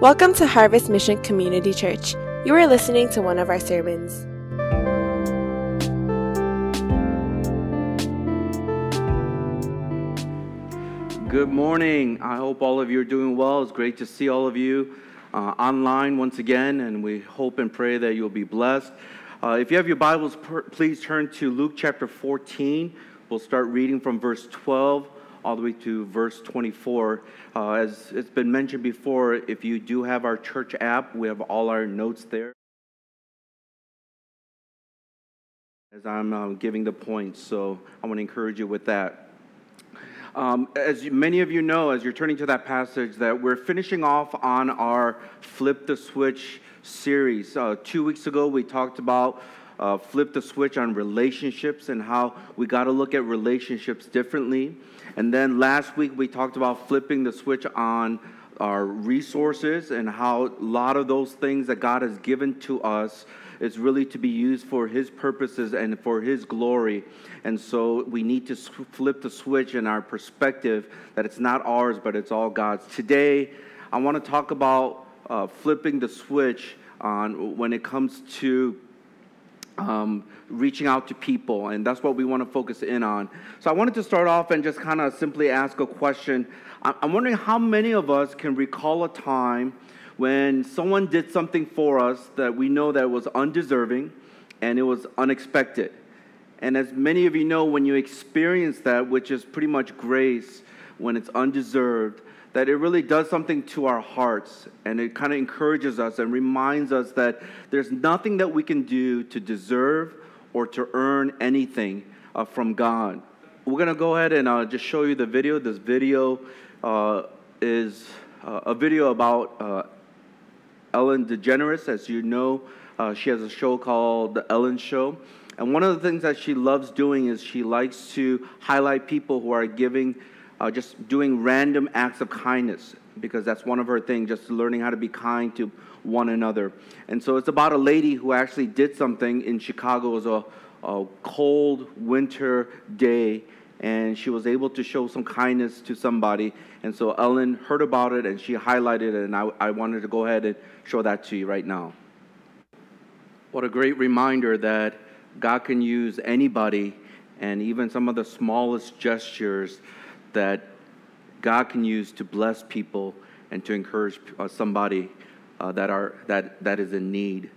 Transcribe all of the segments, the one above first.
Welcome to Harvest Mission Community Church. You are listening to one of our sermons. Good morning. I hope all of you are doing well. It's great to see all of you uh, online once again, and we hope and pray that you'll be blessed. Uh, if you have your Bibles, per- please turn to Luke chapter 14. We'll start reading from verse 12 all the way to verse 24. Uh, as it's been mentioned before, if you do have our church app, we have all our notes there. As I'm um, giving the points, so I want to encourage you with that. Um, as you, many of you know, as you're turning to that passage, that we're finishing off on our Flip the Switch series. Uh, two weeks ago, we talked about uh, Flip the Switch on relationships and how we got to look at relationships differently. And then last week, we talked about flipping the switch on our resources and how a lot of those things that God has given to us is really to be used for His purposes and for His glory. And so we need to flip the switch in our perspective that it's not ours, but it's all God's. Today, I want to talk about uh, flipping the switch on when it comes to um, reaching out to people, and that's what we want to focus in on. So I wanted to start off and just kind of simply ask a question. I'm wondering how many of us can recall a time when someone did something for us that we know that was undeserving and it was unexpected. And as many of you know, when you experience that, which is pretty much grace, when it's undeserved, that it really does something to our hearts and it kind of encourages us and reminds us that there's nothing that we can do to deserve or to earn anything uh, from God. We're going to go ahead and uh, just show you the video. This video uh, is uh, a video about uh, Ellen DeGeneres. As you know, uh, she has a show called The Ellen Show. And one of the things that she loves doing is she likes to highlight people who are giving, uh, just doing random acts of kindness, because that's one of her things, just learning how to be kind to one another. And so it's about a lady who actually did something in Chicago. It was a, a cold winter day, and she was able to show some kindness to somebody. And so Ellen heard about it and she highlighted it, and I, I wanted to go ahead and show that to you right now. What a great reminder that God can use anybody and even some of the smallest gestures that God can use to bless people and to encourage uh, somebody uh, that, are, that, that is in need.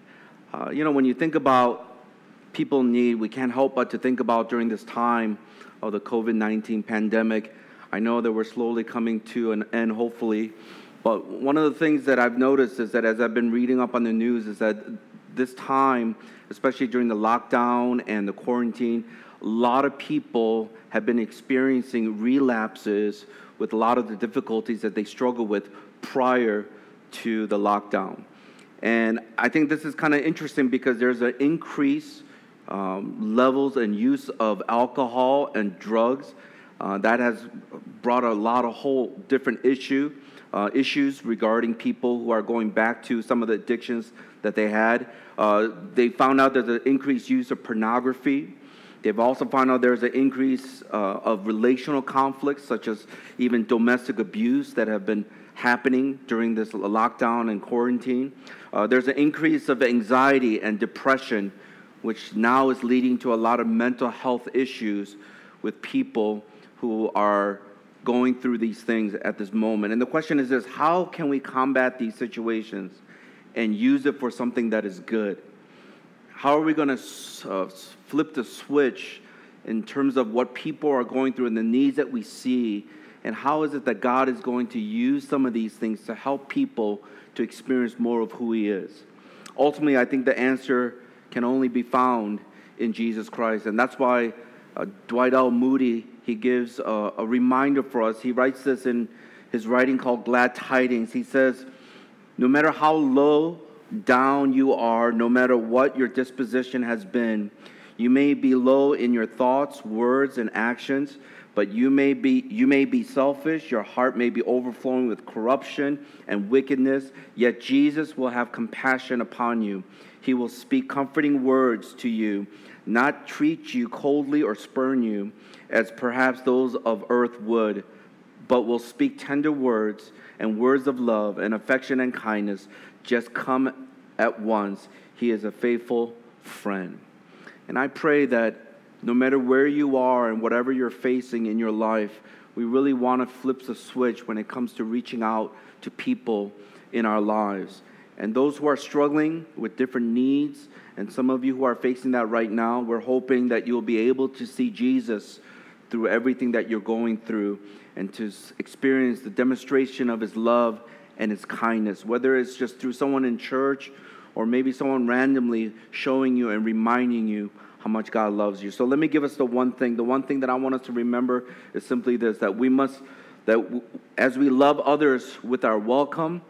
Uh, you know, when you think about people in need, we can't help but to think about during this time of the COVID 19 pandemic. I know that we're slowly coming to an end, hopefully. But one of the things that I've noticed is that as I've been reading up on the news, is that this time, especially during the lockdown and the quarantine, a lot of people have been experiencing relapses with a lot of the difficulties that they struggle with prior to the lockdown. And I think this is kind of interesting because there's an increase um, levels and use of alcohol and drugs. Uh, that has brought a lot of whole different issue, uh, issues regarding people who are going back to some of the addictions that they had. Uh, they found out there's an increased use of pornography. They've also found out there's an increase uh, of relational conflicts, such as even domestic abuse, that have been happening during this lockdown and quarantine. Uh, there's an increase of anxiety and depression which now is leading to a lot of mental health issues with people who are going through these things at this moment. And the question is this how can we combat these situations and use it for something that is good? How are we going to uh, flip the switch in terms of what people are going through and the needs that we see? And how is it that God is going to use some of these things to help people to experience more of who He is? Ultimately, I think the answer can only be found in Jesus Christ. And that's why uh, Dwight L. Moody, he gives a, a reminder for us. He writes this in his writing called Glad Tidings. He says, No matter how low down you are, no matter what your disposition has been, you may be low in your thoughts, words, and actions, but you may be you may be selfish, your heart may be overflowing with corruption and wickedness, yet Jesus will have compassion upon you. He will speak comforting words to you, not treat you coldly or spurn you, as perhaps those of earth would, but will speak tender words and words of love and affection and kindness just come at once. He is a faithful friend. And I pray that no matter where you are and whatever you're facing in your life, we really want to flip the switch when it comes to reaching out to people in our lives. And those who are struggling with different needs, and some of you who are facing that right now, we're hoping that you'll be able to see Jesus through everything that you're going through and to experience the demonstration of his love and his kindness, whether it's just through someone in church or maybe someone randomly showing you and reminding you how much God loves you. So let me give us the one thing. The one thing that I want us to remember is simply this that we must, that as we love others with our welcome,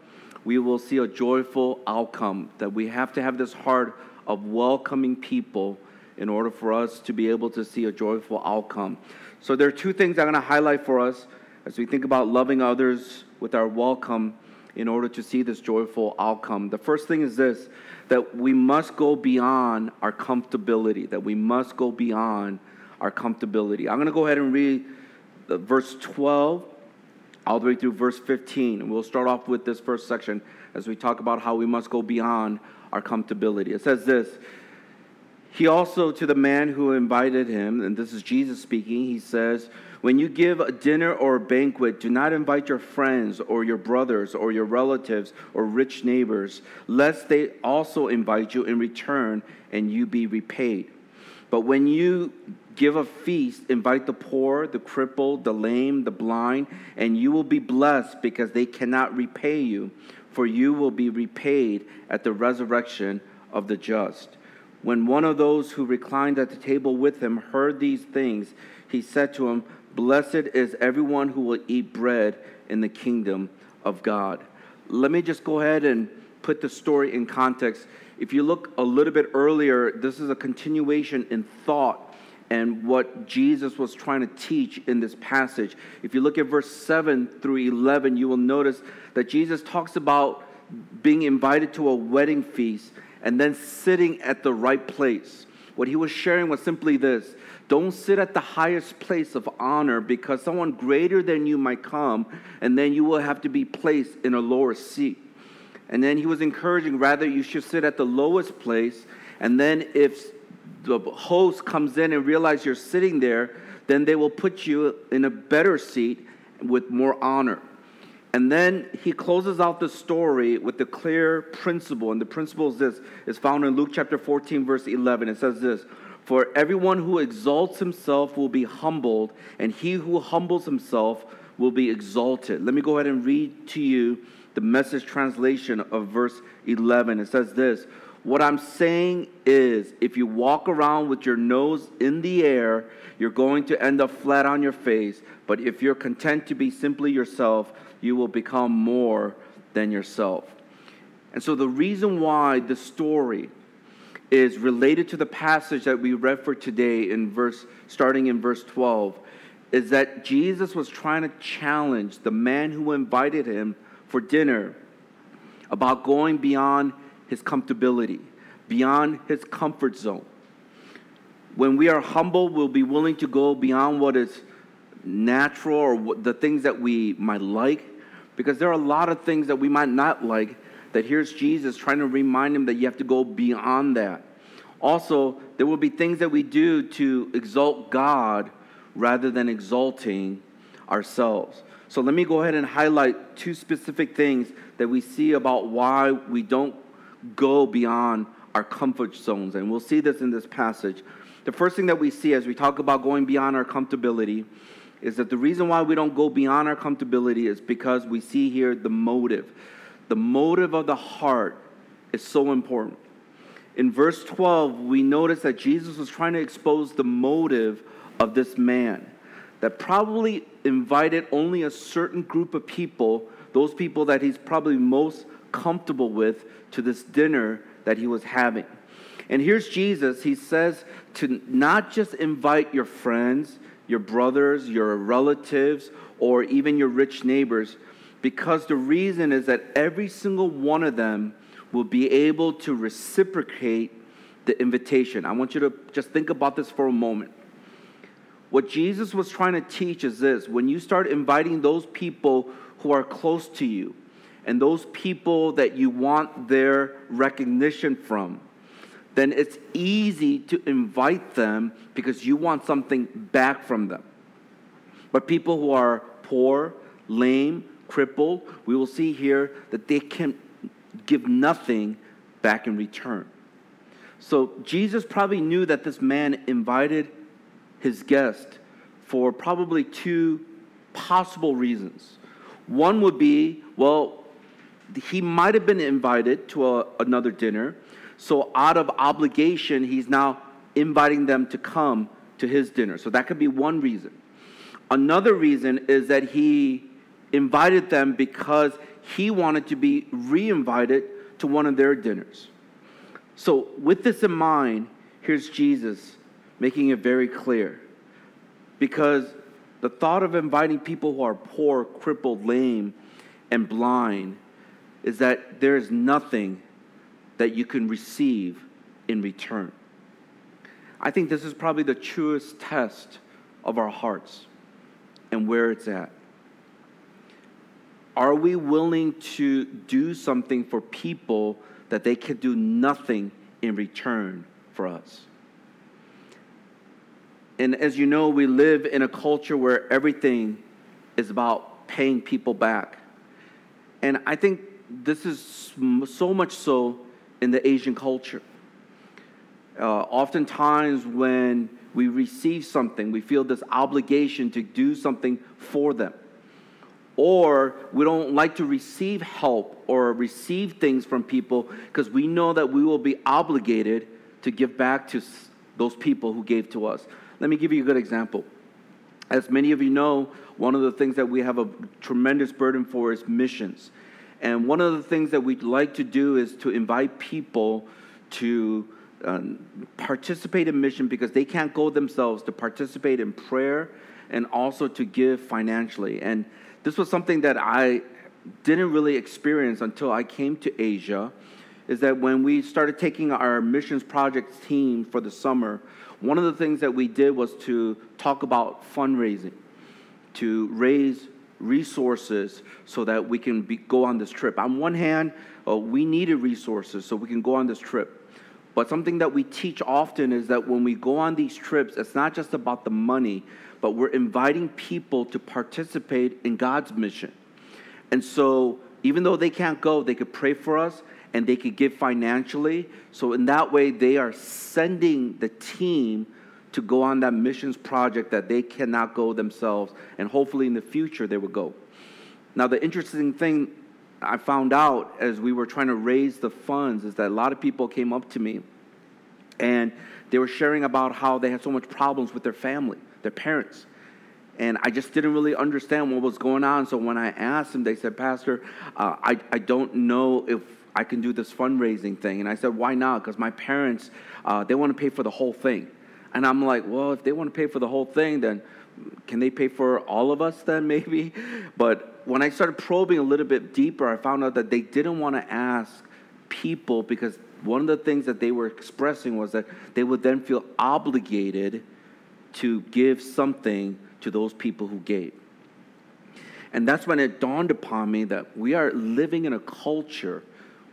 we will see a joyful outcome. That we have to have this heart of welcoming people in order for us to be able to see a joyful outcome. So there are two things I'm going to highlight for us as we think about loving others with our welcome in order to see this joyful outcome. The first thing is this that we must go beyond our comfortability, that we must go beyond our comfortability. I'm going to go ahead and read verse 12 all the way through verse 15. And we'll start off with this first section as we talk about how we must go beyond our comfortability. It says this He also, to the man who invited him, and this is Jesus speaking, he says, when you give a dinner or a banquet, do not invite your friends or your brothers or your relatives or rich neighbors, lest they also invite you in return and you be repaid. But when you give a feast, invite the poor, the crippled, the lame, the blind, and you will be blessed because they cannot repay you, for you will be repaid at the resurrection of the just. When one of those who reclined at the table with him heard these things, he said to him, Blessed is everyone who will eat bread in the kingdom of God. Let me just go ahead and put the story in context. If you look a little bit earlier, this is a continuation in thought and what Jesus was trying to teach in this passage. If you look at verse 7 through 11, you will notice that Jesus talks about being invited to a wedding feast and then sitting at the right place. What he was sharing was simply this don't sit at the highest place of honor because someone greater than you might come, and then you will have to be placed in a lower seat. And then he was encouraging, rather, you should sit at the lowest place, and then if the host comes in and realize you're sitting there, then they will put you in a better seat with more honor. And then he closes out the story with the clear principle, and the principle is this: is found in Luke chapter 14, verse 11. It says this: for everyone who exalts himself will be humbled, and he who humbles himself will be exalted. Let me go ahead and read to you the message translation of verse 11. It says this What I'm saying is, if you walk around with your nose in the air, you're going to end up flat on your face. But if you're content to be simply yourself, you will become more than yourself. And so, the reason why the story is related to the passage that we read for today in verse starting in verse 12 is that Jesus was trying to challenge the man who invited him for dinner about going beyond his comfortability, beyond his comfort zone. When we are humble, we'll be willing to go beyond what is natural or the things that we might like, because there are a lot of things that we might not like that here's Jesus trying to remind him that you have to go beyond that. Also, there will be things that we do to exalt God rather than exalting ourselves. So let me go ahead and highlight two specific things that we see about why we don't go beyond our comfort zones. And we'll see this in this passage. The first thing that we see as we talk about going beyond our comfortability is that the reason why we don't go beyond our comfortability is because we see here the motive. The motive of the heart is so important. In verse 12, we notice that Jesus was trying to expose the motive of this man that probably invited only a certain group of people, those people that he's probably most comfortable with, to this dinner that he was having. And here's Jesus. He says to not just invite your friends, your brothers, your relatives, or even your rich neighbors, because the reason is that every single one of them will be able to reciprocate the invitation. I want you to just think about this for a moment. What Jesus was trying to teach is this when you start inviting those people who are close to you and those people that you want their recognition from, then it's easy to invite them because you want something back from them. But people who are poor, lame, crippled, we will see here that they can give nothing back in return. So Jesus probably knew that this man invited his guest for probably two possible reasons. One would be, well, he might have been invited to a, another dinner, so out of obligation, he's now inviting them to come to his dinner. So that could be one reason. Another reason is that he invited them because he wanted to be re invited to one of their dinners. So, with this in mind, here's Jesus making it very clear. Because the thought of inviting people who are poor, crippled, lame, and blind is that there is nothing that you can receive in return. I think this is probably the truest test of our hearts and where it's at. Are we willing to do something for people that they can do nothing in return for us? And as you know, we live in a culture where everything is about paying people back. And I think this is so much so in the Asian culture. Uh, oftentimes, when we receive something, we feel this obligation to do something for them or we don't like to receive help or receive things from people because we know that we will be obligated to give back to those people who gave to us. Let me give you a good example. As many of you know, one of the things that we have a tremendous burden for is missions. And one of the things that we'd like to do is to invite people to um, participate in mission because they can't go themselves, to participate in prayer and also to give financially. And this was something that I didn't really experience until I came to Asia. Is that when we started taking our missions projects team for the summer, one of the things that we did was to talk about fundraising, to raise resources so that we can be, go on this trip. On one hand, uh, we needed resources so we can go on this trip. But something that we teach often is that when we go on these trips, it's not just about the money, but we're inviting people to participate in God's mission. And so, even though they can't go, they could pray for us and they could give financially. So, in that way, they are sending the team to go on that missions project that they cannot go themselves. And hopefully, in the future, they will go. Now, the interesting thing I found out as we were trying to raise the funds is that a lot of people came up to me and they were sharing about how they had so much problems with their family their parents. And I just didn't really understand what was going on. So when I asked them, they said, Pastor, uh, I, I don't know if I can do this fundraising thing. And I said, Why not? Because my parents, uh, they want to pay for the whole thing. And I'm like, Well, if they want to pay for the whole thing, then can they pay for all of us then maybe? But when I started probing a little bit deeper, I found out that they didn't want to ask people because one of the things that they were expressing was that they would then feel obligated to give something to those people who gave. And that's when it dawned upon me that we are living in a culture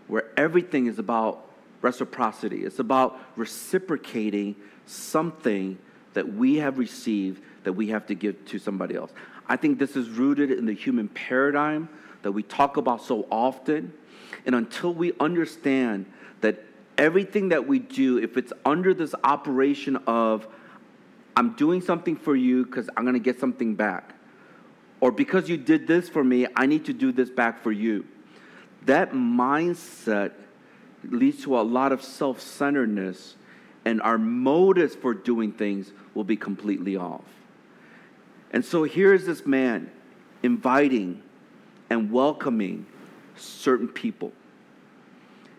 where everything is about reciprocity. It's about reciprocating something that we have received that we have to give to somebody else. I think this is rooted in the human paradigm that we talk about so often. And until we understand that everything that we do, if it's under this operation of I'm doing something for you because I'm going to get something back. Or because you did this for me, I need to do this back for you. That mindset leads to a lot of self centeredness, and our motives for doing things will be completely off. And so here is this man inviting and welcoming certain people.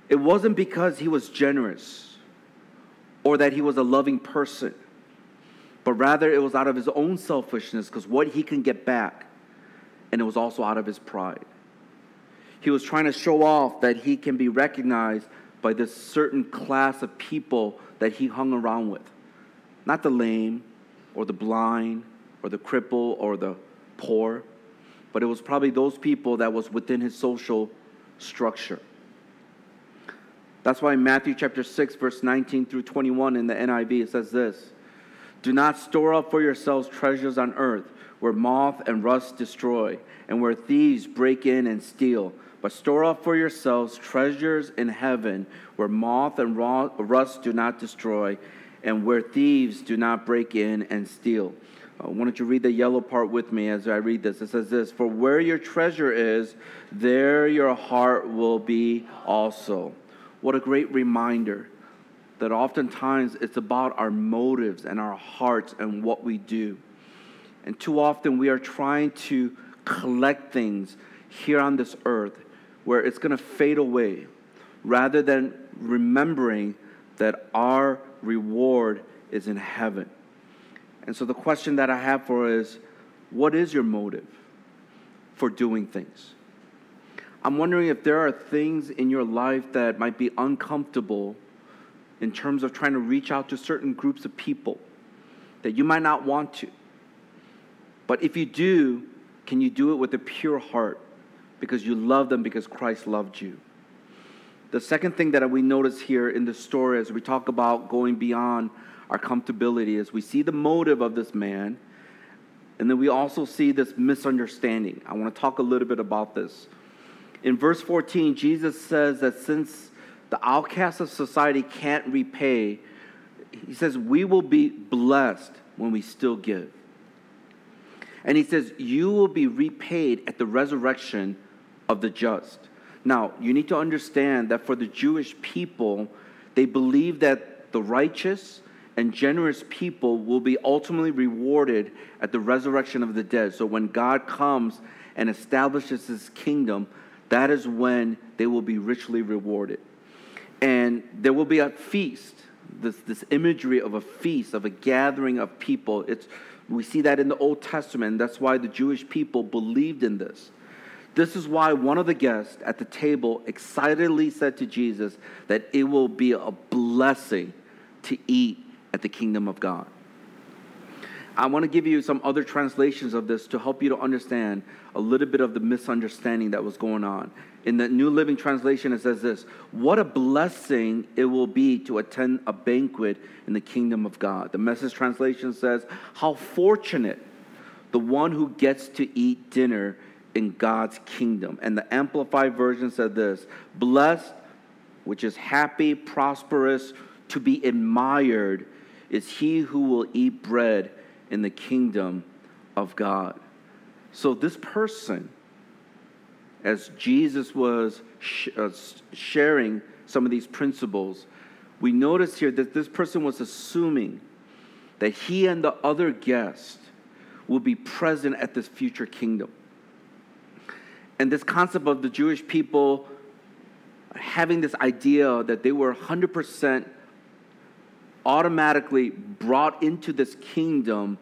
It wasn't because he was generous or that he was a loving person but rather it was out of his own selfishness because what he can get back, and it was also out of his pride. He was trying to show off that he can be recognized by this certain class of people that he hung around with. Not the lame or the blind or the cripple or the poor, but it was probably those people that was within his social structure. That's why in Matthew chapter 6, verse 19 through 21 in the NIV, it says this Do not store up for yourselves treasures on earth where moth and rust destroy, and where thieves break in and steal. But store up for yourselves treasures in heaven where moth and rust do not destroy, and where thieves do not break in and steal. Uh, why don't you read the yellow part with me as I read this? It says this For where your treasure is, there your heart will be also. What a great reminder that oftentimes it's about our motives and our hearts and what we do. And too often we are trying to collect things here on this earth where it's going to fade away rather than remembering that our reward is in heaven. And so the question that I have for is what is your motive for doing things? I'm wondering if there are things in your life that might be uncomfortable in terms of trying to reach out to certain groups of people that you might not want to. But if you do, can you do it with a pure heart because you love them because Christ loved you? The second thing that we notice here in the story as we talk about going beyond our comfortability is we see the motive of this man, and then we also see this misunderstanding. I want to talk a little bit about this. In verse 14, Jesus says that since the outcasts of society can't repay, he says, we will be blessed when we still give. And he says, You will be repaid at the resurrection of the just. Now, you need to understand that for the Jewish people, they believe that the righteous and generous people will be ultimately rewarded at the resurrection of the dead. So when God comes and establishes his kingdom, that is when they will be richly rewarded. And there will be a feast, this, this imagery of a feast, of a gathering of people. It's, we see that in the Old Testament. That's why the Jewish people believed in this. This is why one of the guests at the table excitedly said to Jesus that it will be a blessing to eat at the kingdom of God. I want to give you some other translations of this to help you to understand a little bit of the misunderstanding that was going on. In the New Living Translation, it says this What a blessing it will be to attend a banquet in the kingdom of God. The message translation says, How fortunate the one who gets to eat dinner in God's kingdom. And the Amplified Version said this Blessed, which is happy, prosperous, to be admired, is he who will eat bread in the kingdom of God. So, this person, as Jesus was sh- uh, sharing some of these principles, we notice here that this person was assuming that he and the other guests will be present at this future kingdom. And this concept of the Jewish people having this idea that they were 100% automatically brought into this kingdom,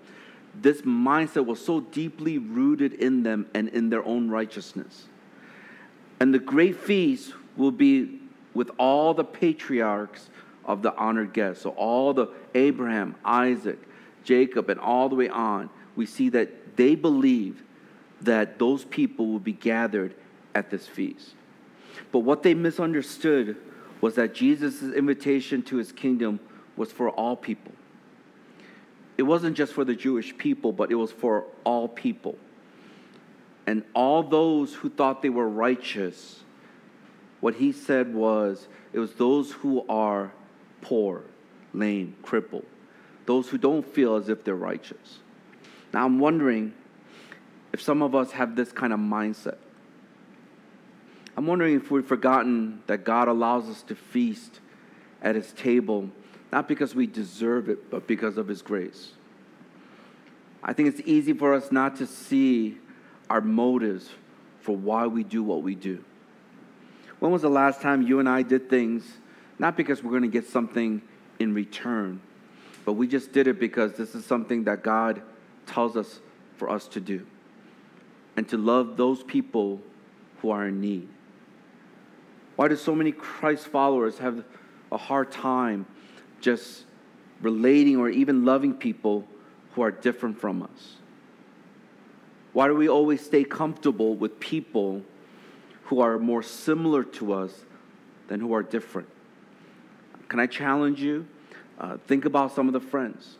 this mindset was so deeply rooted in them and in their own righteousness. And the great feast will be with all the patriarchs of the honored guests. So, all the Abraham, Isaac, Jacob, and all the way on, we see that they believe that those people would be gathered at this feast. But what they misunderstood was that Jesus' invitation to his kingdom was for all people. It wasn't just for the Jewish people, but it was for all people. And all those who thought they were righteous, what he said was, it was those who are poor, lame, crippled, those who don't feel as if they're righteous. Now I'm wondering if some of us have this kind of mindset. I'm wondering if we've forgotten that God allows us to feast at his table not because we deserve it, but because of His grace. I think it's easy for us not to see our motives for why we do what we do. When was the last time you and I did things not because we're going to get something in return, but we just did it because this is something that God tells us for us to do and to love those people who are in need? Why do so many Christ followers have a hard time just relating or even loving people who are different from us. Why do we always stay comfortable with people who are more similar to us than who are different? Can I challenge you? Uh, think about some of the friends.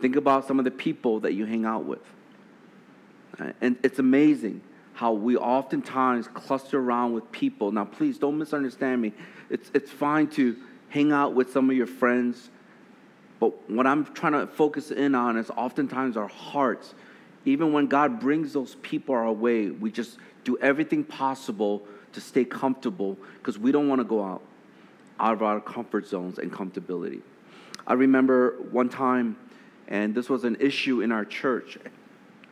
Think about some of the people that you hang out with. Uh, and it's amazing how we oftentimes cluster around with people. Now, please don't misunderstand me. It's, it's fine to hang out with some of your friends, but what I'm trying to focus in on is oftentimes our hearts. Even when God brings those people our way, we just do everything possible to stay comfortable because we don't want to go out out of our comfort zones and comfortability. I remember one time, and this was an issue in our church,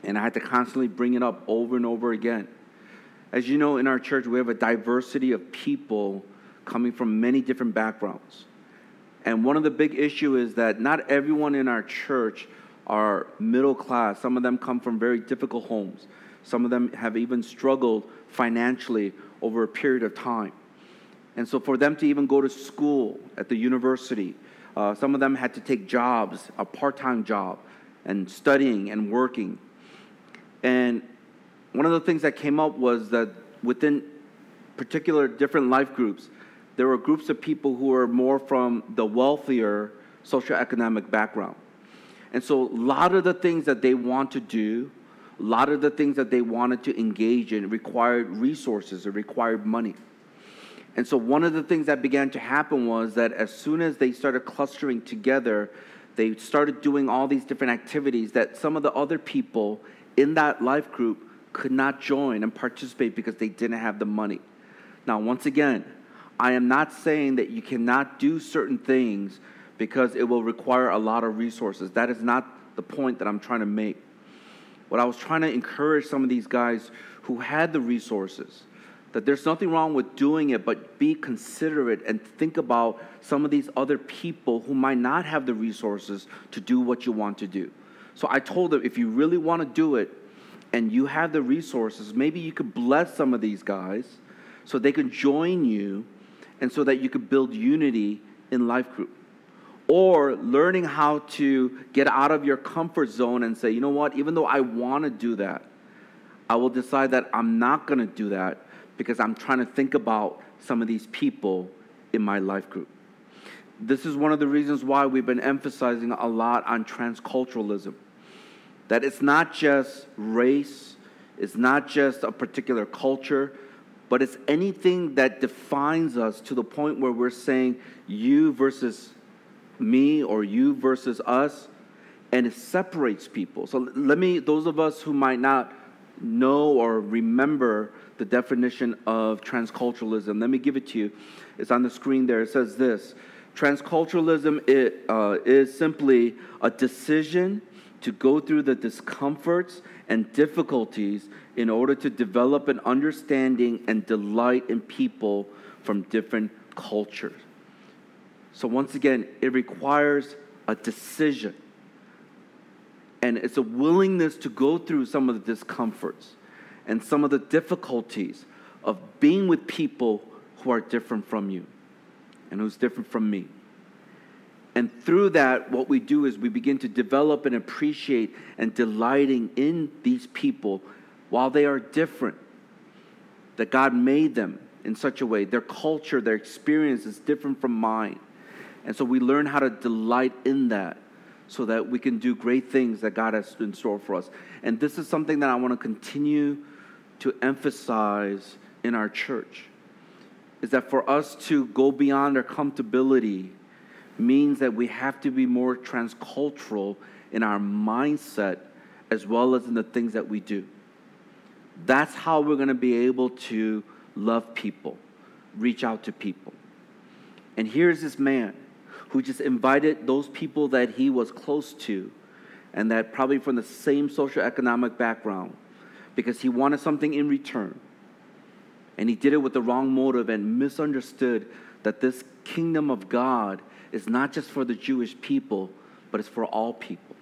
and I had to constantly bring it up over and over again. As you know, in our church, we have a diversity of people coming from many different backgrounds. And one of the big issues is that not everyone in our church are middle class. Some of them come from very difficult homes. Some of them have even struggled financially over a period of time. And so, for them to even go to school at the university, uh, some of them had to take jobs, a part time job, and studying and working. And one of the things that came up was that within particular different life groups, there were groups of people who were more from the wealthier socioeconomic background. And so, a lot of the things that they want to do, a lot of the things that they wanted to engage in required resources, it required money. And so, one of the things that began to happen was that as soon as they started clustering together, they started doing all these different activities that some of the other people in that life group could not join and participate because they didn't have the money. Now, once again, I am not saying that you cannot do certain things because it will require a lot of resources. That is not the point that I'm trying to make. What I was trying to encourage some of these guys who had the resources that there's nothing wrong with doing it, but be considerate and think about some of these other people who might not have the resources to do what you want to do. So I told them if you really want to do it and you have the resources, maybe you could bless some of these guys so they can join you and so that you could build unity in life group. Or learning how to get out of your comfort zone and say, you know what, even though I want to do that, I will decide that I'm not going to do that because I'm trying to think about some of these people in my life group. This is one of the reasons why we've been emphasizing a lot on transculturalism. That it's not just race, it's not just a particular culture, but it's anything that defines us to the point where we're saying you versus me or you versus us, and it separates people. So let me, those of us who might not know or remember the definition of transculturalism, let me give it to you. It's on the screen there. It says this Transculturalism it, uh, is simply a decision to go through the discomforts and difficulties in order to develop an understanding and delight in people from different cultures. So, once again, it requires a decision. And it's a willingness to go through some of the discomforts and some of the difficulties of being with people who are different from you and who's different from me. And through that, what we do is we begin to develop and appreciate and delighting in these people while they are different. That God made them in such a way. Their culture, their experience is different from mine. And so we learn how to delight in that so that we can do great things that God has in store for us. And this is something that I want to continue to emphasize in our church is that for us to go beyond our comfortability means that we have to be more transcultural in our mindset as well as in the things that we do. That's how we're going to be able to love people, reach out to people. And here's this man who just invited those people that he was close to and that probably from the same socioeconomic background because he wanted something in return. And he did it with the wrong motive and misunderstood that this kingdom of God is not just for the Jewish people, but it's for all people.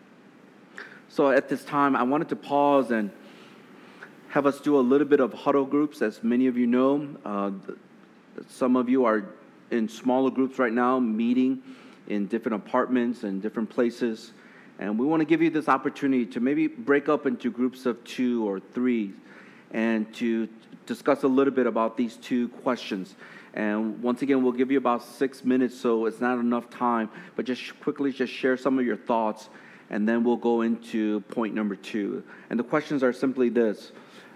So at this time, I wanted to pause and have us do a little bit of huddle groups. As many of you know, uh, some of you are in smaller groups right now, meeting in different apartments and different places. And we want to give you this opportunity to maybe break up into groups of two or three and to discuss a little bit about these two questions. And once again, we'll give you about six minutes, so it's not enough time, but just quickly just share some of your thoughts, and then we'll go into point number two. And the questions are simply this.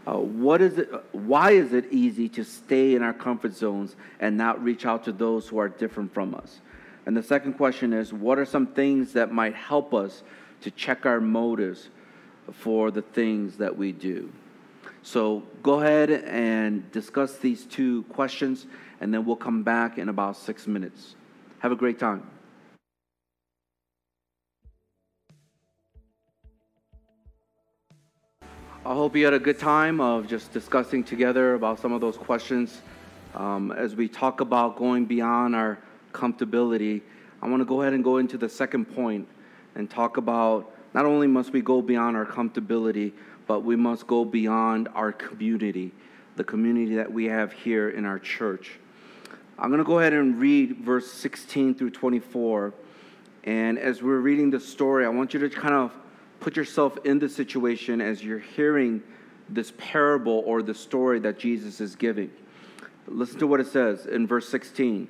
Uh, what is it, why is it easy to stay in our comfort zones and not reach out to those who are different from us? And the second question is what are some things that might help us to check our motives for the things that we do? So go ahead and discuss these two questions, and then we'll come back in about six minutes. Have a great time. I hope you had a good time of just discussing together about some of those questions. Um, as we talk about going beyond our comfortability, I want to go ahead and go into the second point and talk about not only must we go beyond our comfortability, but we must go beyond our community, the community that we have here in our church. I'm going to go ahead and read verse 16 through 24. And as we're reading the story, I want you to kind of put yourself in the situation as you're hearing this parable or the story that Jesus is giving. Listen to what it says in verse 16.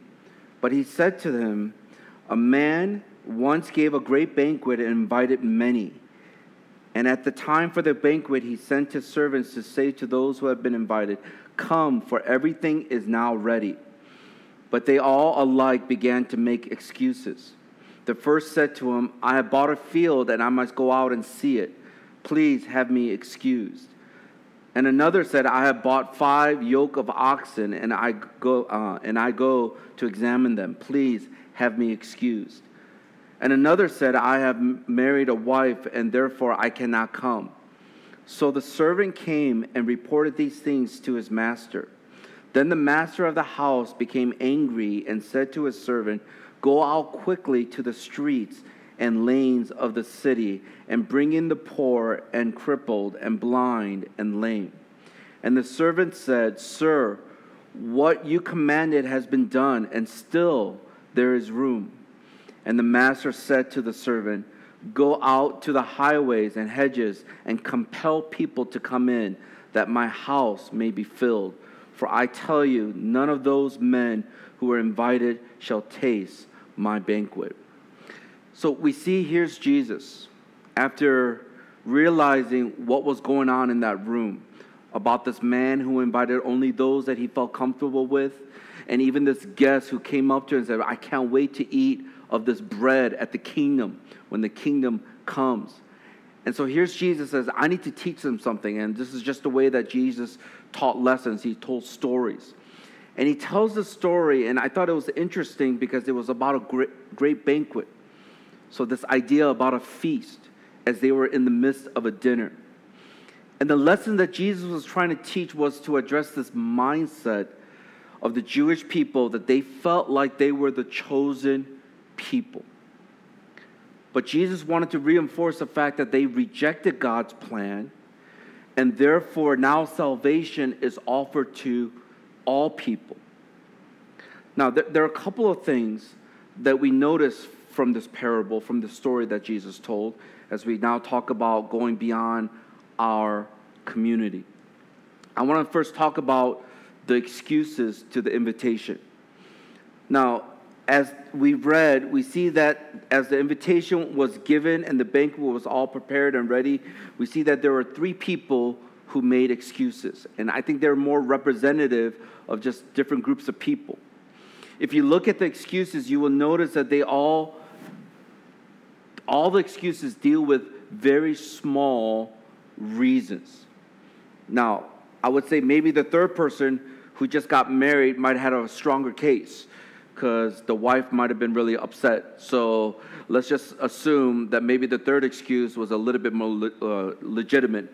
But he said to them, A man once gave a great banquet and invited many. And at the time for the banquet, he sent his servants to say to those who had been invited, Come, for everything is now ready. But they all alike began to make excuses. The first said to him, I have bought a field and I must go out and see it. Please have me excused. And another said, I have bought five yoke of oxen and I go, uh, and I go to examine them. Please have me excused. And another said, I have married a wife, and therefore I cannot come. So the servant came and reported these things to his master. Then the master of the house became angry and said to his servant, Go out quickly to the streets and lanes of the city, and bring in the poor and crippled and blind and lame. And the servant said, Sir, what you commanded has been done, and still there is room. And the master said to the servant, Go out to the highways and hedges and compel people to come in, that my house may be filled. For I tell you, none of those men who are invited shall taste my banquet. So we see here's Jesus after realizing what was going on in that room about this man who invited only those that he felt comfortable with, and even this guest who came up to him and said, I can't wait to eat of this bread at the kingdom when the kingdom comes. And so here's Jesus says, I need to teach them something. And this is just the way that Jesus taught lessons. He told stories. And he tells the story, and I thought it was interesting because it was about a great, great banquet. So, this idea about a feast as they were in the midst of a dinner. And the lesson that Jesus was trying to teach was to address this mindset of the Jewish people that they felt like they were the chosen people. But Jesus wanted to reinforce the fact that they rejected God's plan, and therefore now salvation is offered to all people. Now, there are a couple of things that we notice from this parable, from the story that Jesus told, as we now talk about going beyond our community. I want to first talk about the excuses to the invitation. Now, as we read, we see that as the invitation was given and the banquet was all prepared and ready, we see that there were three people who made excuses. And I think they're more representative of just different groups of people. If you look at the excuses, you will notice that they all, all the excuses deal with very small reasons. Now, I would say maybe the third person who just got married might have had a stronger case because the wife might have been really upset. So let's just assume that maybe the third excuse was a little bit more le- uh, legitimate.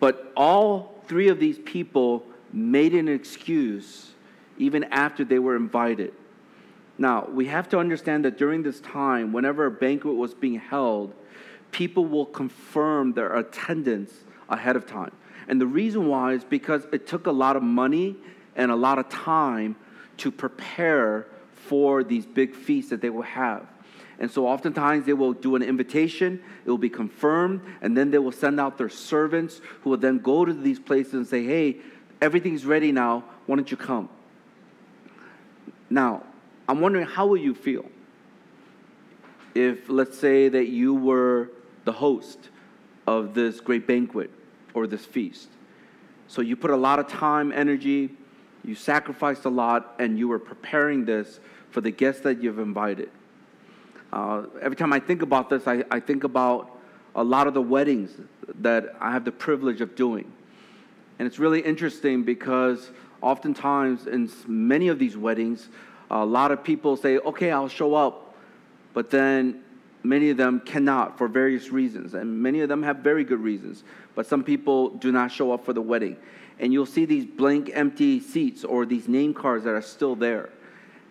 But all three of these people made an excuse even after they were invited. Now, we have to understand that during this time, whenever a banquet was being held, people will confirm their attendance ahead of time. And the reason why is because it took a lot of money and a lot of time to prepare for these big feasts that they will have. And so oftentimes they will do an invitation, it will be confirmed, and then they will send out their servants who will then go to these places and say, hey, everything's ready now, why don't you come? Now, I'm wondering how will you feel if, let's say, that you were the host of this great banquet or this feast? So you put a lot of time, energy, you sacrificed a lot, and you were preparing this for the guests that you've invited. Uh, every time I think about this, I, I think about a lot of the weddings that I have the privilege of doing. And it's really interesting because oftentimes in many of these weddings, a lot of people say, okay, I'll show up. But then many of them cannot for various reasons. And many of them have very good reasons. But some people do not show up for the wedding. And you'll see these blank, empty seats or these name cards that are still there.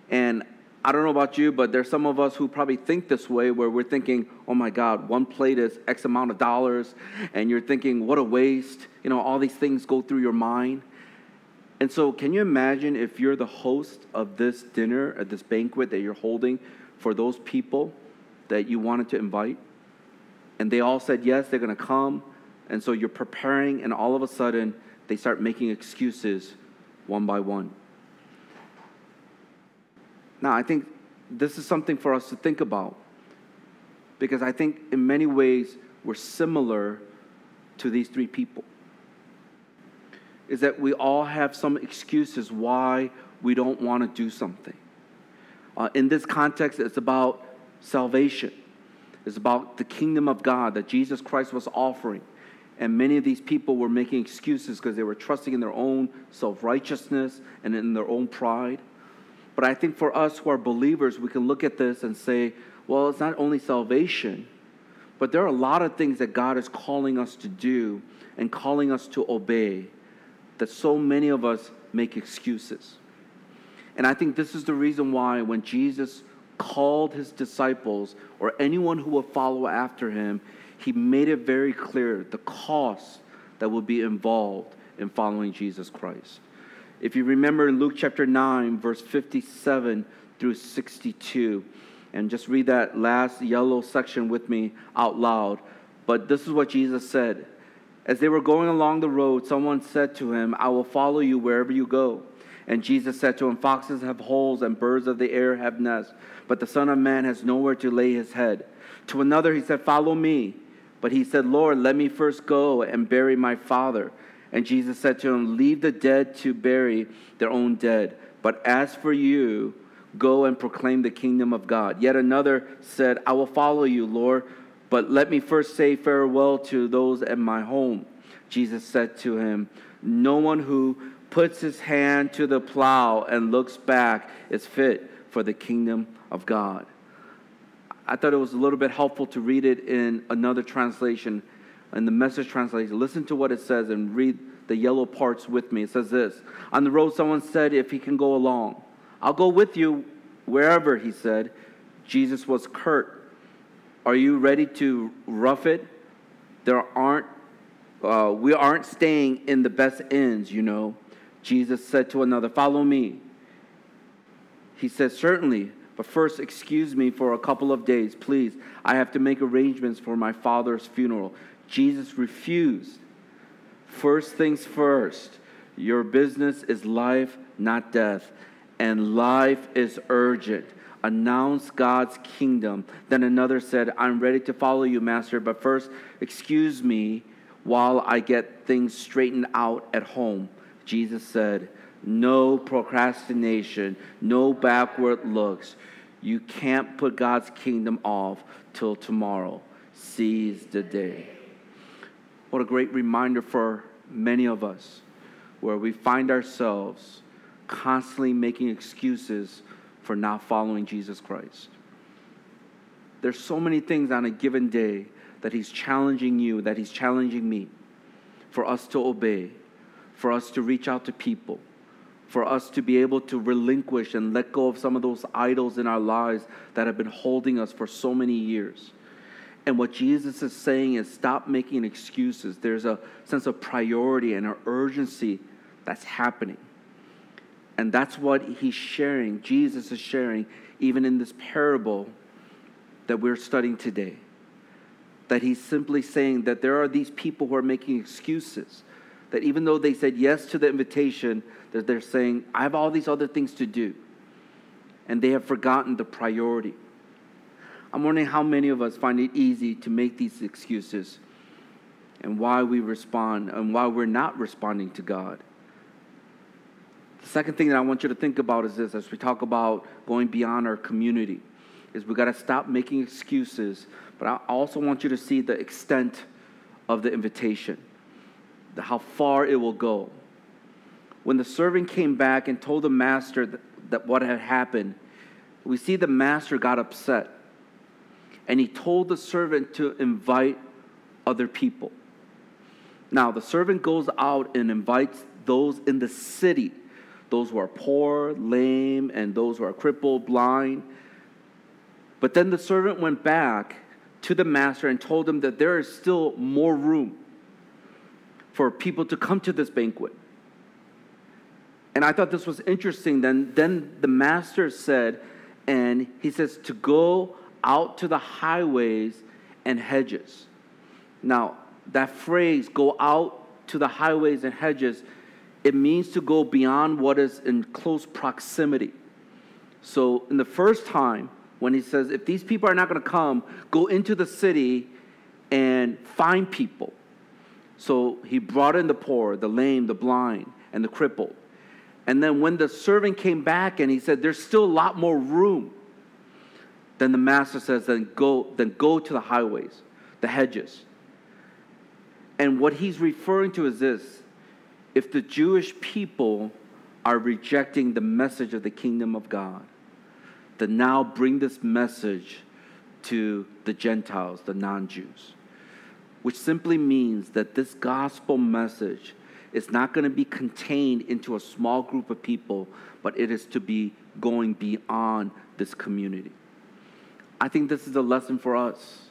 And I don't know about you, but there's some of us who probably think this way where we're thinking, oh my God, one plate is X amount of dollars. And you're thinking, what a waste. You know, all these things go through your mind. And so, can you imagine if you're the host of this dinner, at this banquet that you're holding for those people that you wanted to invite? And they all said yes, they're going to come. And so you're preparing, and all of a sudden, they start making excuses one by one. Now, I think this is something for us to think about because I think in many ways we're similar to these three people is that we all have some excuses why we don't want to do something. Uh, in this context, it's about salvation, it's about the kingdom of God that Jesus Christ was offering. And many of these people were making excuses because they were trusting in their own self righteousness and in their own pride. But I think for us who are believers, we can look at this and say, well, it's not only salvation, but there are a lot of things that God is calling us to do and calling us to obey that so many of us make excuses. And I think this is the reason why when Jesus called his disciples or anyone who will follow after him, he made it very clear the cost that will be involved in following Jesus Christ. If you remember in Luke chapter 9, verse 57 through 62, and just read that last yellow section with me out loud. But this is what Jesus said as they were going along the road, someone said to him, I will follow you wherever you go. And Jesus said to him, Foxes have holes and birds of the air have nests, but the Son of Man has nowhere to lay his head. To another he said, Follow me. But he said, Lord, let me first go and bury my father. And Jesus said to him, Leave the dead to bury their own dead. But as for you, go and proclaim the kingdom of God. Yet another said, I will follow you, Lord but let me first say farewell to those at my home. Jesus said to him, No one who puts his hand to the plow and looks back is fit for the kingdom of God. I thought it was a little bit helpful to read it in another translation, in the message translation. Listen to what it says and read the yellow parts with me. It says this On the road, someone said, If he can go along, I'll go with you wherever, he said. Jesus was curt are you ready to rough it? There aren't, uh, we aren't staying in the best ends, you know. Jesus said to another, Follow me. He said, Certainly, but first excuse me for a couple of days, please. I have to make arrangements for my father's funeral. Jesus refused. First things first, your business is life, not death, and life is urgent announce God's kingdom. Then another said, I'm ready to follow you, Master, but first, excuse me while I get things straightened out at home. Jesus said, No procrastination, no backward looks. You can't put God's kingdom off till tomorrow. Seize the day. What a great reminder for many of us where we find ourselves constantly making excuses for not following Jesus Christ. There's so many things on a given day that He's challenging you, that He's challenging me, for us to obey, for us to reach out to people, for us to be able to relinquish and let go of some of those idols in our lives that have been holding us for so many years. And what Jesus is saying is stop making excuses. There's a sense of priority and an urgency that's happening. And that's what he's sharing, Jesus is sharing, even in this parable that we're studying today. That he's simply saying that there are these people who are making excuses. That even though they said yes to the invitation, that they're saying, I have all these other things to do. And they have forgotten the priority. I'm wondering how many of us find it easy to make these excuses and why we respond and why we're not responding to God. The second thing that I want you to think about is this as we talk about going beyond our community is we got to stop making excuses, but I also want you to see the extent of the invitation, the, how far it will go. When the servant came back and told the master that, that what had happened, we see the master got upset. And he told the servant to invite other people. Now, the servant goes out and invites those in the city, those who are poor, lame, and those who are crippled, blind. But then the servant went back to the master and told him that there is still more room for people to come to this banquet. And I thought this was interesting. Then, then the master said, and he says, to go out to the highways and hedges. Now, that phrase, go out to the highways and hedges, it means to go beyond what is in close proximity. So, in the first time, when he says, if these people are not going to come, go into the city and find people. So, he brought in the poor, the lame, the blind, and the crippled. And then, when the servant came back and he said, there's still a lot more room, then the master says, then go, then go to the highways, the hedges. And what he's referring to is this. If the Jewish people are rejecting the message of the kingdom of God, then now bring this message to the Gentiles, the non Jews, which simply means that this gospel message is not going to be contained into a small group of people, but it is to be going beyond this community. I think this is a lesson for us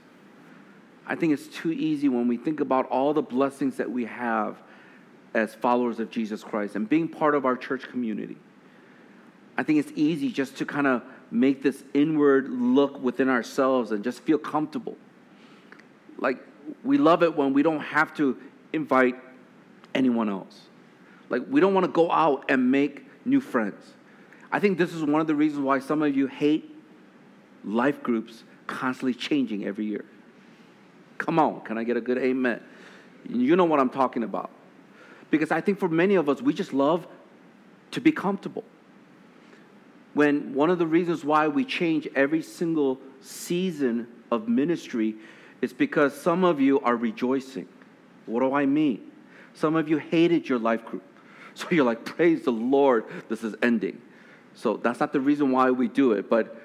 I think it's too easy when we think about all the blessings that we have as followers of Jesus Christ and being part of our church community. I think it's easy just to kind of make this inward look within ourselves and just feel comfortable. Like, we love it when we don't have to invite anyone else. Like, we don't want to go out and make new friends. I think this is one of the reasons why some of you hate life groups constantly changing every year. Come on, can I get a good amen? You know what I'm talking about. Because I think for many of us, we just love to be comfortable. When one of the reasons why we change every single season of ministry is because some of you are rejoicing. What do I mean? Some of you hated your life group. So you're like, praise the Lord, this is ending. So that's not the reason why we do it, but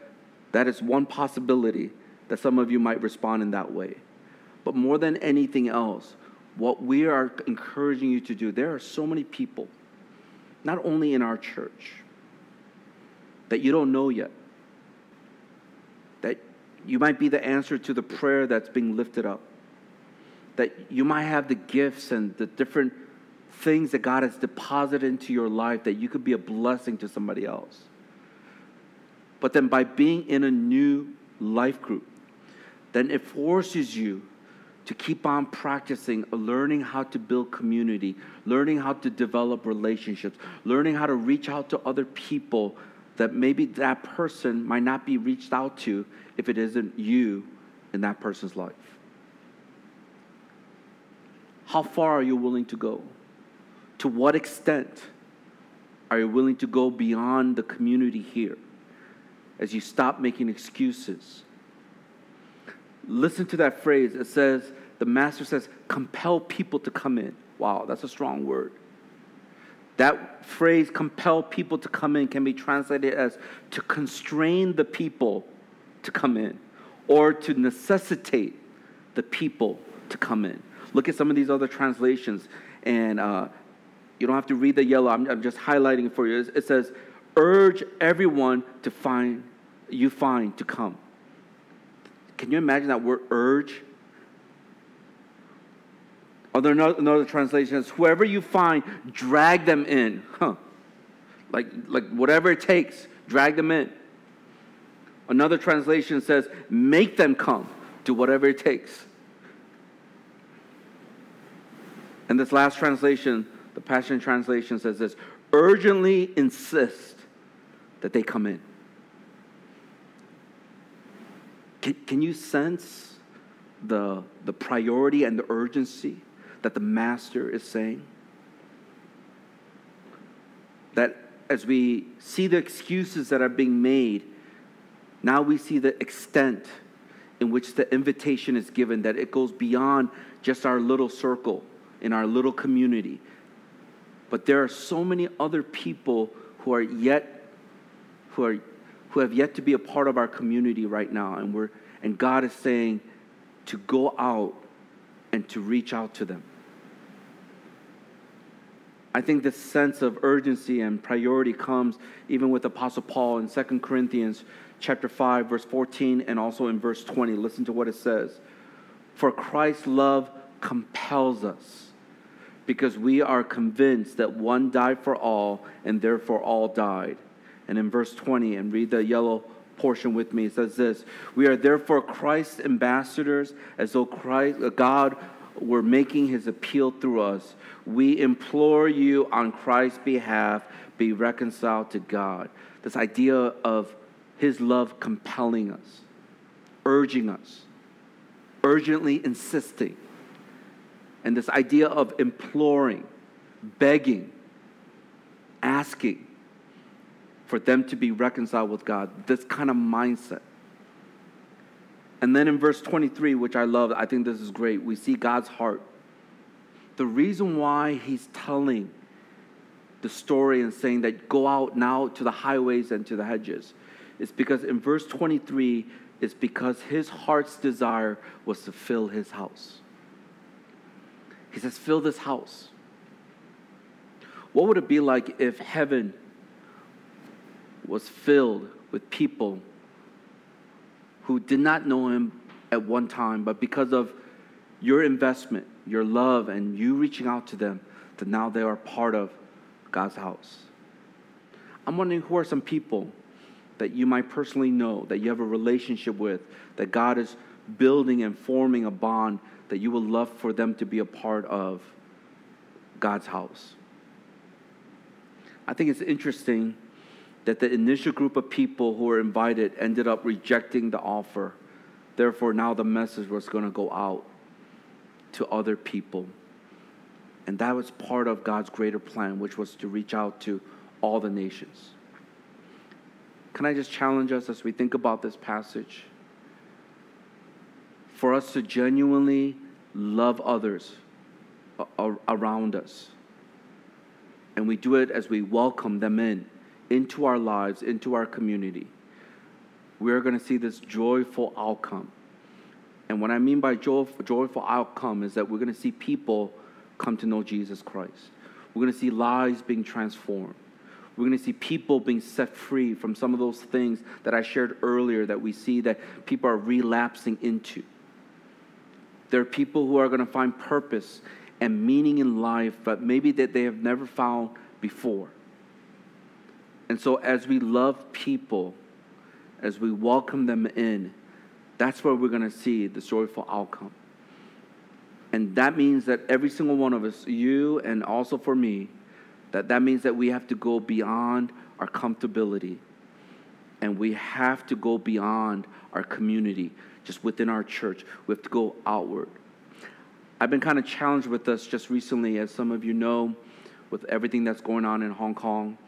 that is one possibility that some of you might respond in that way. But more than anything else, what we are encouraging you to do, there are so many people, not only in our church, that you don't know yet, that you might be the answer to the prayer that's being lifted up, that you might have the gifts and the different things that God has deposited into your life that you could be a blessing to somebody else. But then by being in a new life group, then it forces you to keep on practicing, learning how to build community, learning how to develop relationships, learning how to reach out to other people that maybe that person might not be reached out to if it isn't you in that person's life. How far are you willing to go? To what extent are you willing to go beyond the community here as you stop making excuses? Listen to that phrase. It says, the master says, compel people to come in. Wow, that's a strong word. That phrase, compel people to come in, can be translated as to constrain the people to come in or to necessitate the people to come in. Look at some of these other translations, and uh, you don't have to read the yellow, I'm, I'm just highlighting for you. It says, urge everyone to find, you find to come. Can you imagine that word urge? Other another translation is whoever you find, drag them in. Huh. Like, like whatever it takes, drag them in. Another translation says, make them come, do whatever it takes. And this last translation, the Passion Translation says this urgently insist that they come in. Can, can you sense the, the priority and the urgency that the Master is saying? That as we see the excuses that are being made, now we see the extent in which the invitation is given, that it goes beyond just our little circle in our little community. But there are so many other people who are yet, who are, who have yet to be a part of our community right now, and we're, and God is saying to go out and to reach out to them. I think this sense of urgency and priority comes even with Apostle Paul in 2 Corinthians chapter 5 verse 14 and also in verse 20. Listen to what it says. For Christ's love compels us because we are convinced that one died for all and therefore all died. And in verse 20 and read the yellow portion with me. It says this We are therefore Christ's ambassadors, as though Christ, uh, God were making his appeal through us. We implore you on Christ's behalf, be reconciled to God. This idea of his love compelling us, urging us, urgently insisting. And this idea of imploring, begging, asking for them to be reconciled with God, this kind of mindset. And then in verse 23, which I love, I think this is great, we see God's heart. The reason why he's telling the story and saying that go out now to the highways and to the hedges is because in verse 23, it's because his heart's desire was to fill his house. He says, Fill this house. What would it be like if heaven was filled with people who did not know him at one time, but because of your investment, your love, and you reaching out to them, that now they are part of God's house. I'm wondering who are some people that you might personally know, that you have a relationship with, that God is building and forming a bond that you would love for them to be a part of God's house. I think it's interesting that the initial group of people who were invited ended up rejecting the offer. Therefore, now the message was going to go out to other people. And that was part of God's greater plan, which was to reach out to all the nations. Can I just challenge us as we think about this passage? For us to genuinely love others around us. And we do it as we welcome them in into our lives, into our community, we're going to see this joyful outcome. And what I mean by joyful, joyful outcome is that we're going to see people come to know Jesus Christ. We're going to see lives being transformed. We're going to see people being set free from some of those things that I shared earlier that we see that people are relapsing into. There are people who are going to find purpose and meaning in life, but maybe that they have never found before. And so, as we love people, as we welcome them in, that's where we're going to see the joyful outcome. And that means that every single one of us, you and also for me, that that means that we have to go beyond our comfortability and we have to go beyond our community, just within our church. We have to go outward. I've been kind of challenged with this just recently, as some of you know, with everything that's going on in Hong Kong.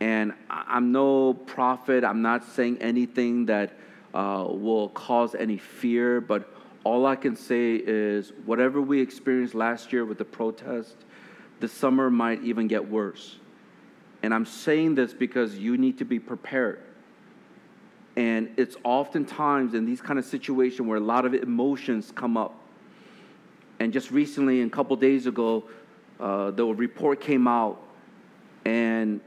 And I'm no prophet. I'm not saying anything that uh, will cause any fear, but all I can say is whatever we experienced last year with the protest, the summer might even get worse. And I'm saying this because you need to be prepared. And it's oftentimes in these kind of situations where a lot of emotions come up. And just recently, a couple days ago, uh, the report came out, and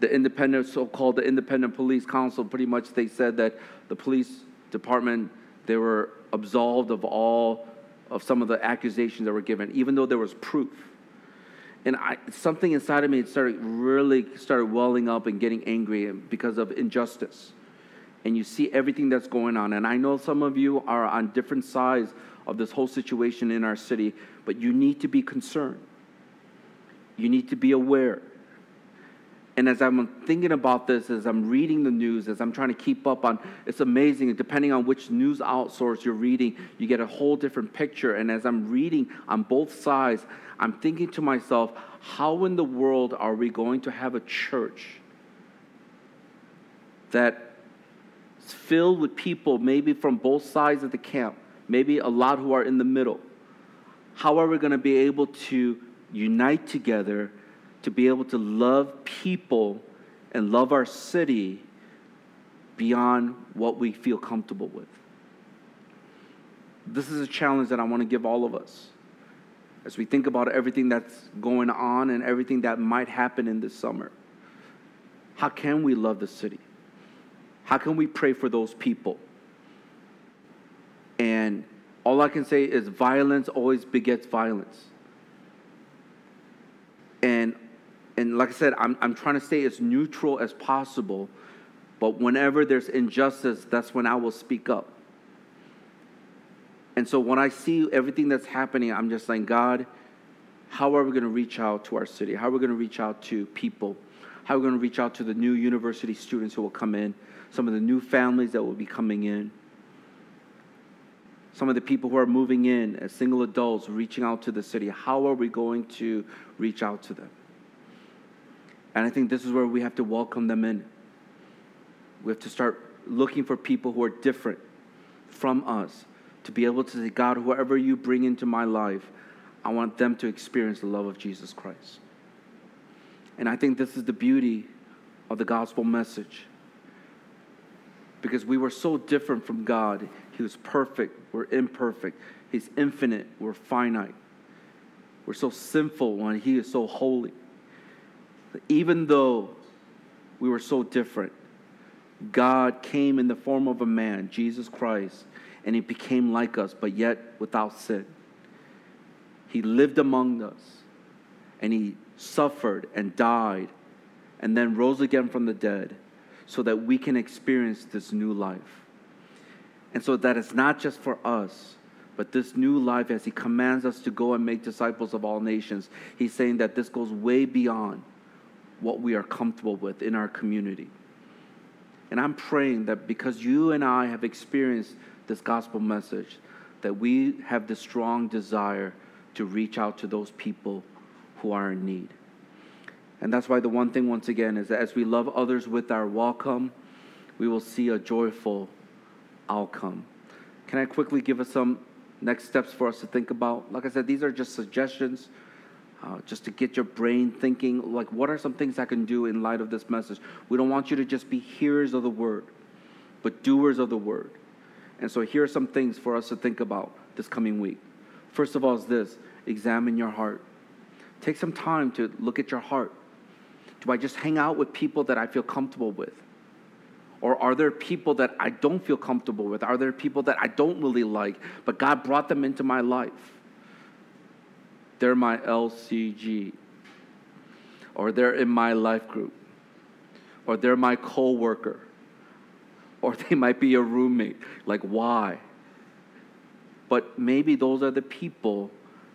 the independent, so-called the independent police council, pretty much they said that the police department, they were absolved of all of some of the accusations that were given, even though there was proof. And I, something inside of me started really started welling up and getting angry because of injustice. and you see everything that's going on. And I know some of you are on different sides of this whole situation in our city, but you need to be concerned. You need to be aware. And as I'm thinking about this, as I'm reading the news, as I'm trying to keep up on, it's amazing. Depending on which news outsource you're reading, you get a whole different picture. And as I'm reading on both sides, I'm thinking to myself, how in the world are we going to have a church that is filled with people, maybe from both sides of the camp, maybe a lot who are in the middle? How are we going to be able to unite together? To be able to love people and love our city beyond what we feel comfortable with. This is a challenge that I want to give all of us as we think about everything that's going on and everything that might happen in this summer. How can we love the city? How can we pray for those people? And all I can say is violence always begets violence. And and like I said, I'm, I'm trying to stay as neutral as possible. But whenever there's injustice, that's when I will speak up. And so when I see everything that's happening, I'm just saying, God, how are we going to reach out to our city? How are we going to reach out to people? How are we going to reach out to the new university students who will come in? Some of the new families that will be coming in? Some of the people who are moving in as single adults, reaching out to the city. How are we going to reach out to them? And I think this is where we have to welcome them in. We have to start looking for people who are different from us to be able to say, God, whoever you bring into my life, I want them to experience the love of Jesus Christ. And I think this is the beauty of the gospel message. Because we were so different from God. He was perfect, we're imperfect. He's infinite, we're finite. We're so sinful when He is so holy even though we were so different, God came in the form of a man, Jesus Christ, and he became like us, but yet without sin. He lived among us, and he suffered and died, and then rose again from the dead, so that we can experience this new life. And so that it's not just for us, but this new life, as he commands us to go and make disciples of all nations, he's saying that this goes way beyond what we are comfortable with in our community. And I'm praying that because you and I have experienced this gospel message, that we have the strong desire to reach out to those people who are in need. And that's why the one thing, once again, is that as we love others with our welcome, we will see a joyful outcome. Can I quickly give us some next steps for us to think about? Like I said, these are just suggestions uh, just to get your brain thinking like what are some things i can do in light of this message? We don't want you to just be hearers of the word but doers of the word. And so here are some things for us to think about this coming week. First of all is this examine your heart. Take some time to look at your heart. Do i just hang out with people that i feel comfortable with? Or are there people that i don't feel comfortable with? Are there people that i don't really like but god brought them into my life they're my LCG, or they're in my life group, or they're my coworker, or they might be a roommate. Like, why? But maybe those are the people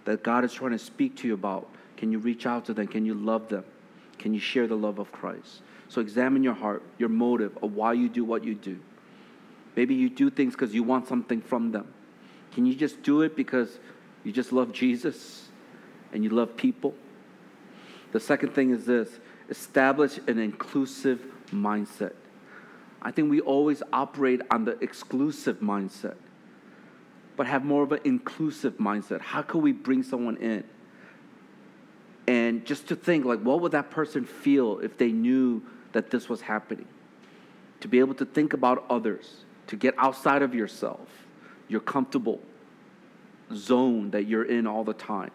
that God is trying to speak to you about. Can you reach out to them? Can you love them? Can you share the love of Christ? So examine your heart, your motive of why you do what you do. Maybe you do things because you want something from them. Can you just do it because you just love Jesus? And you love people. The second thing is this establish an inclusive mindset. I think we always operate on the exclusive mindset, but have more of an inclusive mindset. How can we bring someone in? And just to think, like, what would that person feel if they knew that this was happening? To be able to think about others, to get outside of yourself, your comfortable zone that you're in all the time.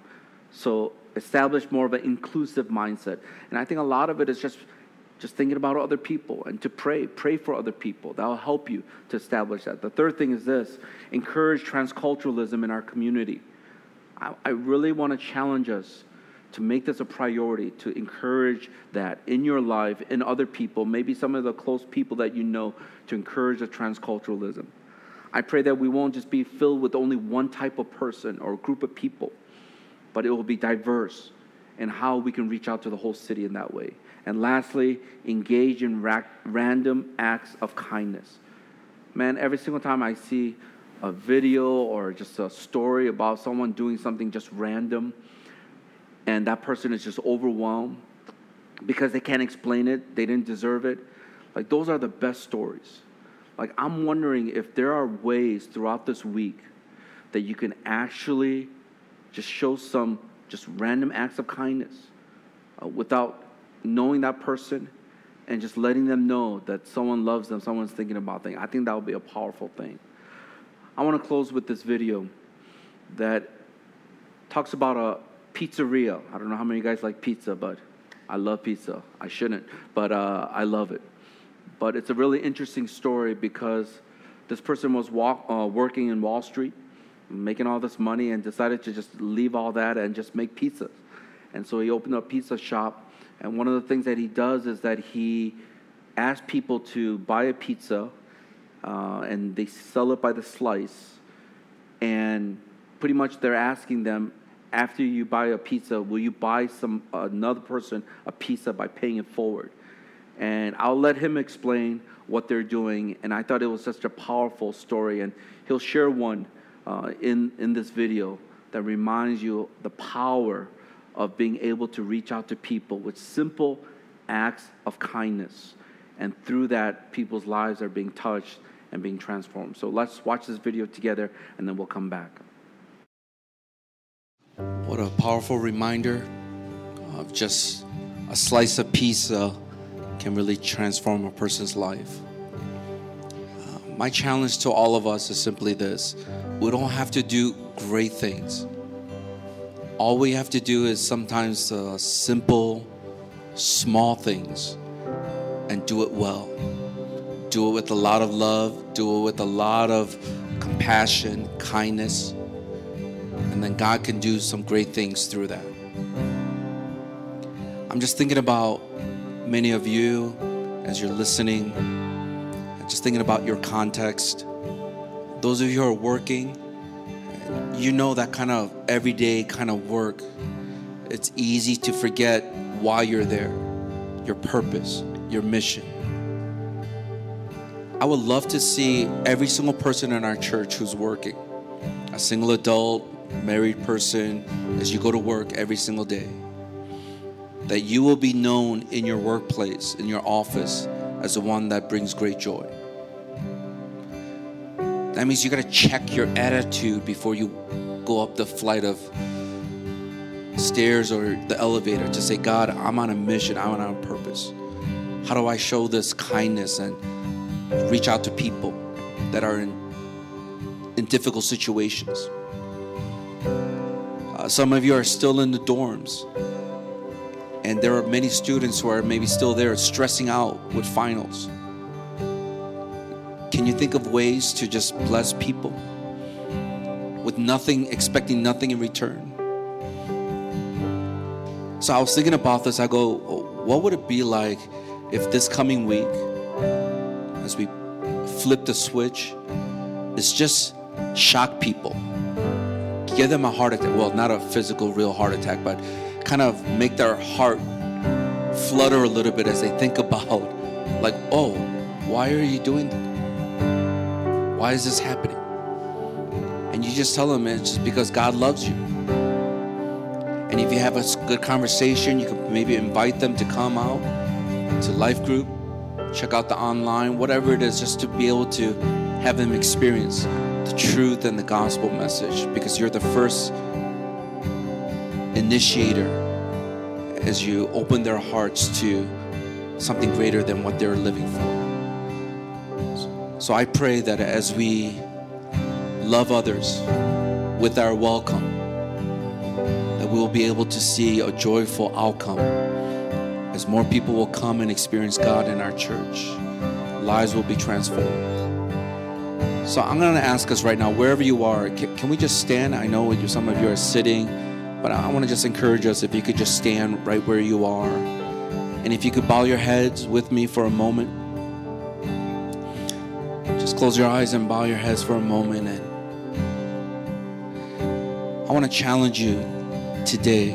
So establish more of an inclusive mindset. And I think a lot of it is just just thinking about other people and to pray pray for other people that will help you to establish that the third thing is this encourage transculturalism in our community i, I really want to challenge us to make this a priority, to encourage that in your life, in other people, maybe some of the close people that you know, to encourage the transculturalism. I pray that we won't just be filled with only one type of person or group of people, but it will be diverse in how we can reach out to the whole city in that way. And lastly, engage in ra- random acts of kindness. Man, every single time I see a video or just a story about someone doing something just random, and that person is just overwhelmed because they can't explain it, they didn't deserve it. Like, those are the best stories. Like, I'm wondering if there are ways throughout this week that you can actually just show some just random acts of kindness uh, without knowing that person and just letting them know that someone loves them, someone's thinking about them. I think that would be a powerful thing. I want to close with this video that talks about a pizzeria. I don't know how many of you guys like pizza, but I love pizza. I shouldn't, but uh, I love it. But it's a really interesting story because this person was walk, uh, working in Wall Street, making all this money, and decided to just leave all that and just make pizzas. And so he opened a pizza shop. And one of the things that he does is that he asks people to buy a pizza, uh, and they sell it by the slice. And pretty much they're asking them, after you buy a pizza, will you buy some another person a pizza by paying it forward? And I'll let him explain what they're doing. And I thought it was such a powerful story. And he'll share one uh, in, in this video that reminds you the power of being able to reach out to people with simple acts of kindness. And through that, people's lives are being touched and being transformed. So let's watch this video together and then we'll come back. What a powerful reminder of just a slice of pizza can really transform a person's life. Uh, my challenge to all of us is simply this we don't have to do great things. All we have to do is sometimes uh, simple, small things and do it well. Do it with a lot of love, do it with a lot of compassion, kindness, and then God can do some great things through that. I'm just thinking about many of you as you're listening, just thinking about your context. Those of you who are working, you know that kind of everyday kind of work. It's easy to forget why you're there, your purpose, your mission. I would love to see every single person in our church who's working, a single adult, married person, as you go to work every single day, that you will be known in your workplace, in your office, as the one that brings great joy. That means you got to check your attitude before you go up the flight of stairs or the elevator to say, God, I'm on a mission, I'm on a purpose. How do I show this kindness and reach out to people that are in, in difficult situations? Uh, some of you are still in the dorms, and there are many students who are maybe still there stressing out with finals. Can you think of ways to just bless people with nothing, expecting nothing in return? So I was thinking about this. I go, what would it be like if this coming week, as we flip the switch, is just shock people? Give them a heart attack. Well, not a physical, real heart attack, but kind of make their heart flutter a little bit as they think about, like, oh, why are you doing that? Why is this happening? And you just tell them it's just because God loves you. And if you have a good conversation, you can maybe invite them to come out to life group, check out the online, whatever it is, just to be able to have them experience the truth and the gospel message because you're the first initiator as you open their hearts to something greater than what they're living for. So I pray that as we love others with our welcome, that we will be able to see a joyful outcome as more people will come and experience God in our church. Lives will be transformed. So I'm going to ask us right now, wherever you are, can, can we just stand? I know some of you are sitting, But I want to just encourage us if you could just stand right where you are. And if you could bow your heads with me for a moment. Just close your eyes and bow your heads for a moment. And I want to challenge you today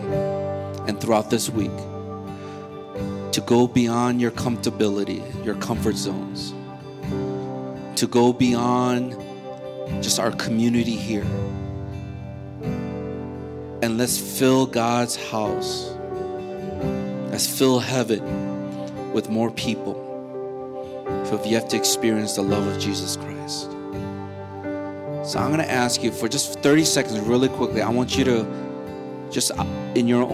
and throughout this week to go beyond your comfortability, your comfort zones, to go beyond just our community here. And let's fill God's house. Let's fill heaven with more people who have yet to experience the love of Jesus Christ. So I'm going to ask you for just 30 seconds, really quickly. I want you to just uh, in your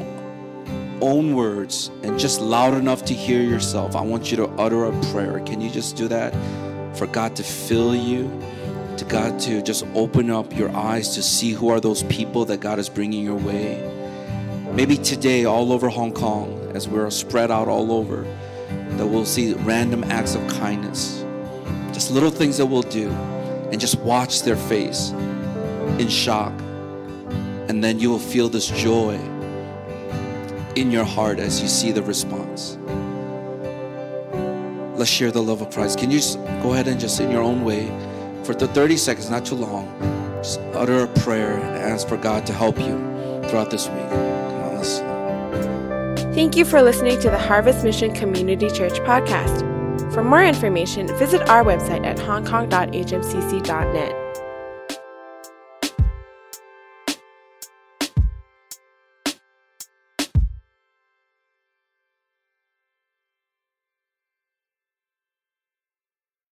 own words and just loud enough to hear yourself. I want you to utter a prayer. Can you just do that? For God to fill you, to God to just open up your eyes to see who are those people that God is bringing your way. Maybe today, all over Hong Kong, as we're spread out all over, that we'll see random acts of kindness, just little things that we'll do, and just watch their face in shock. And then you will feel this joy in your heart as you see the response. Let's share the love of Christ. Can you go ahead and just in your own way, for the 30 seconds, not too long, just utter a prayer and ask for God to help you throughout this week. Come on, let's. Thank you for listening to the Harvest Mission Community Church podcast. For more information, visit our website at hongkong.hmcc.net.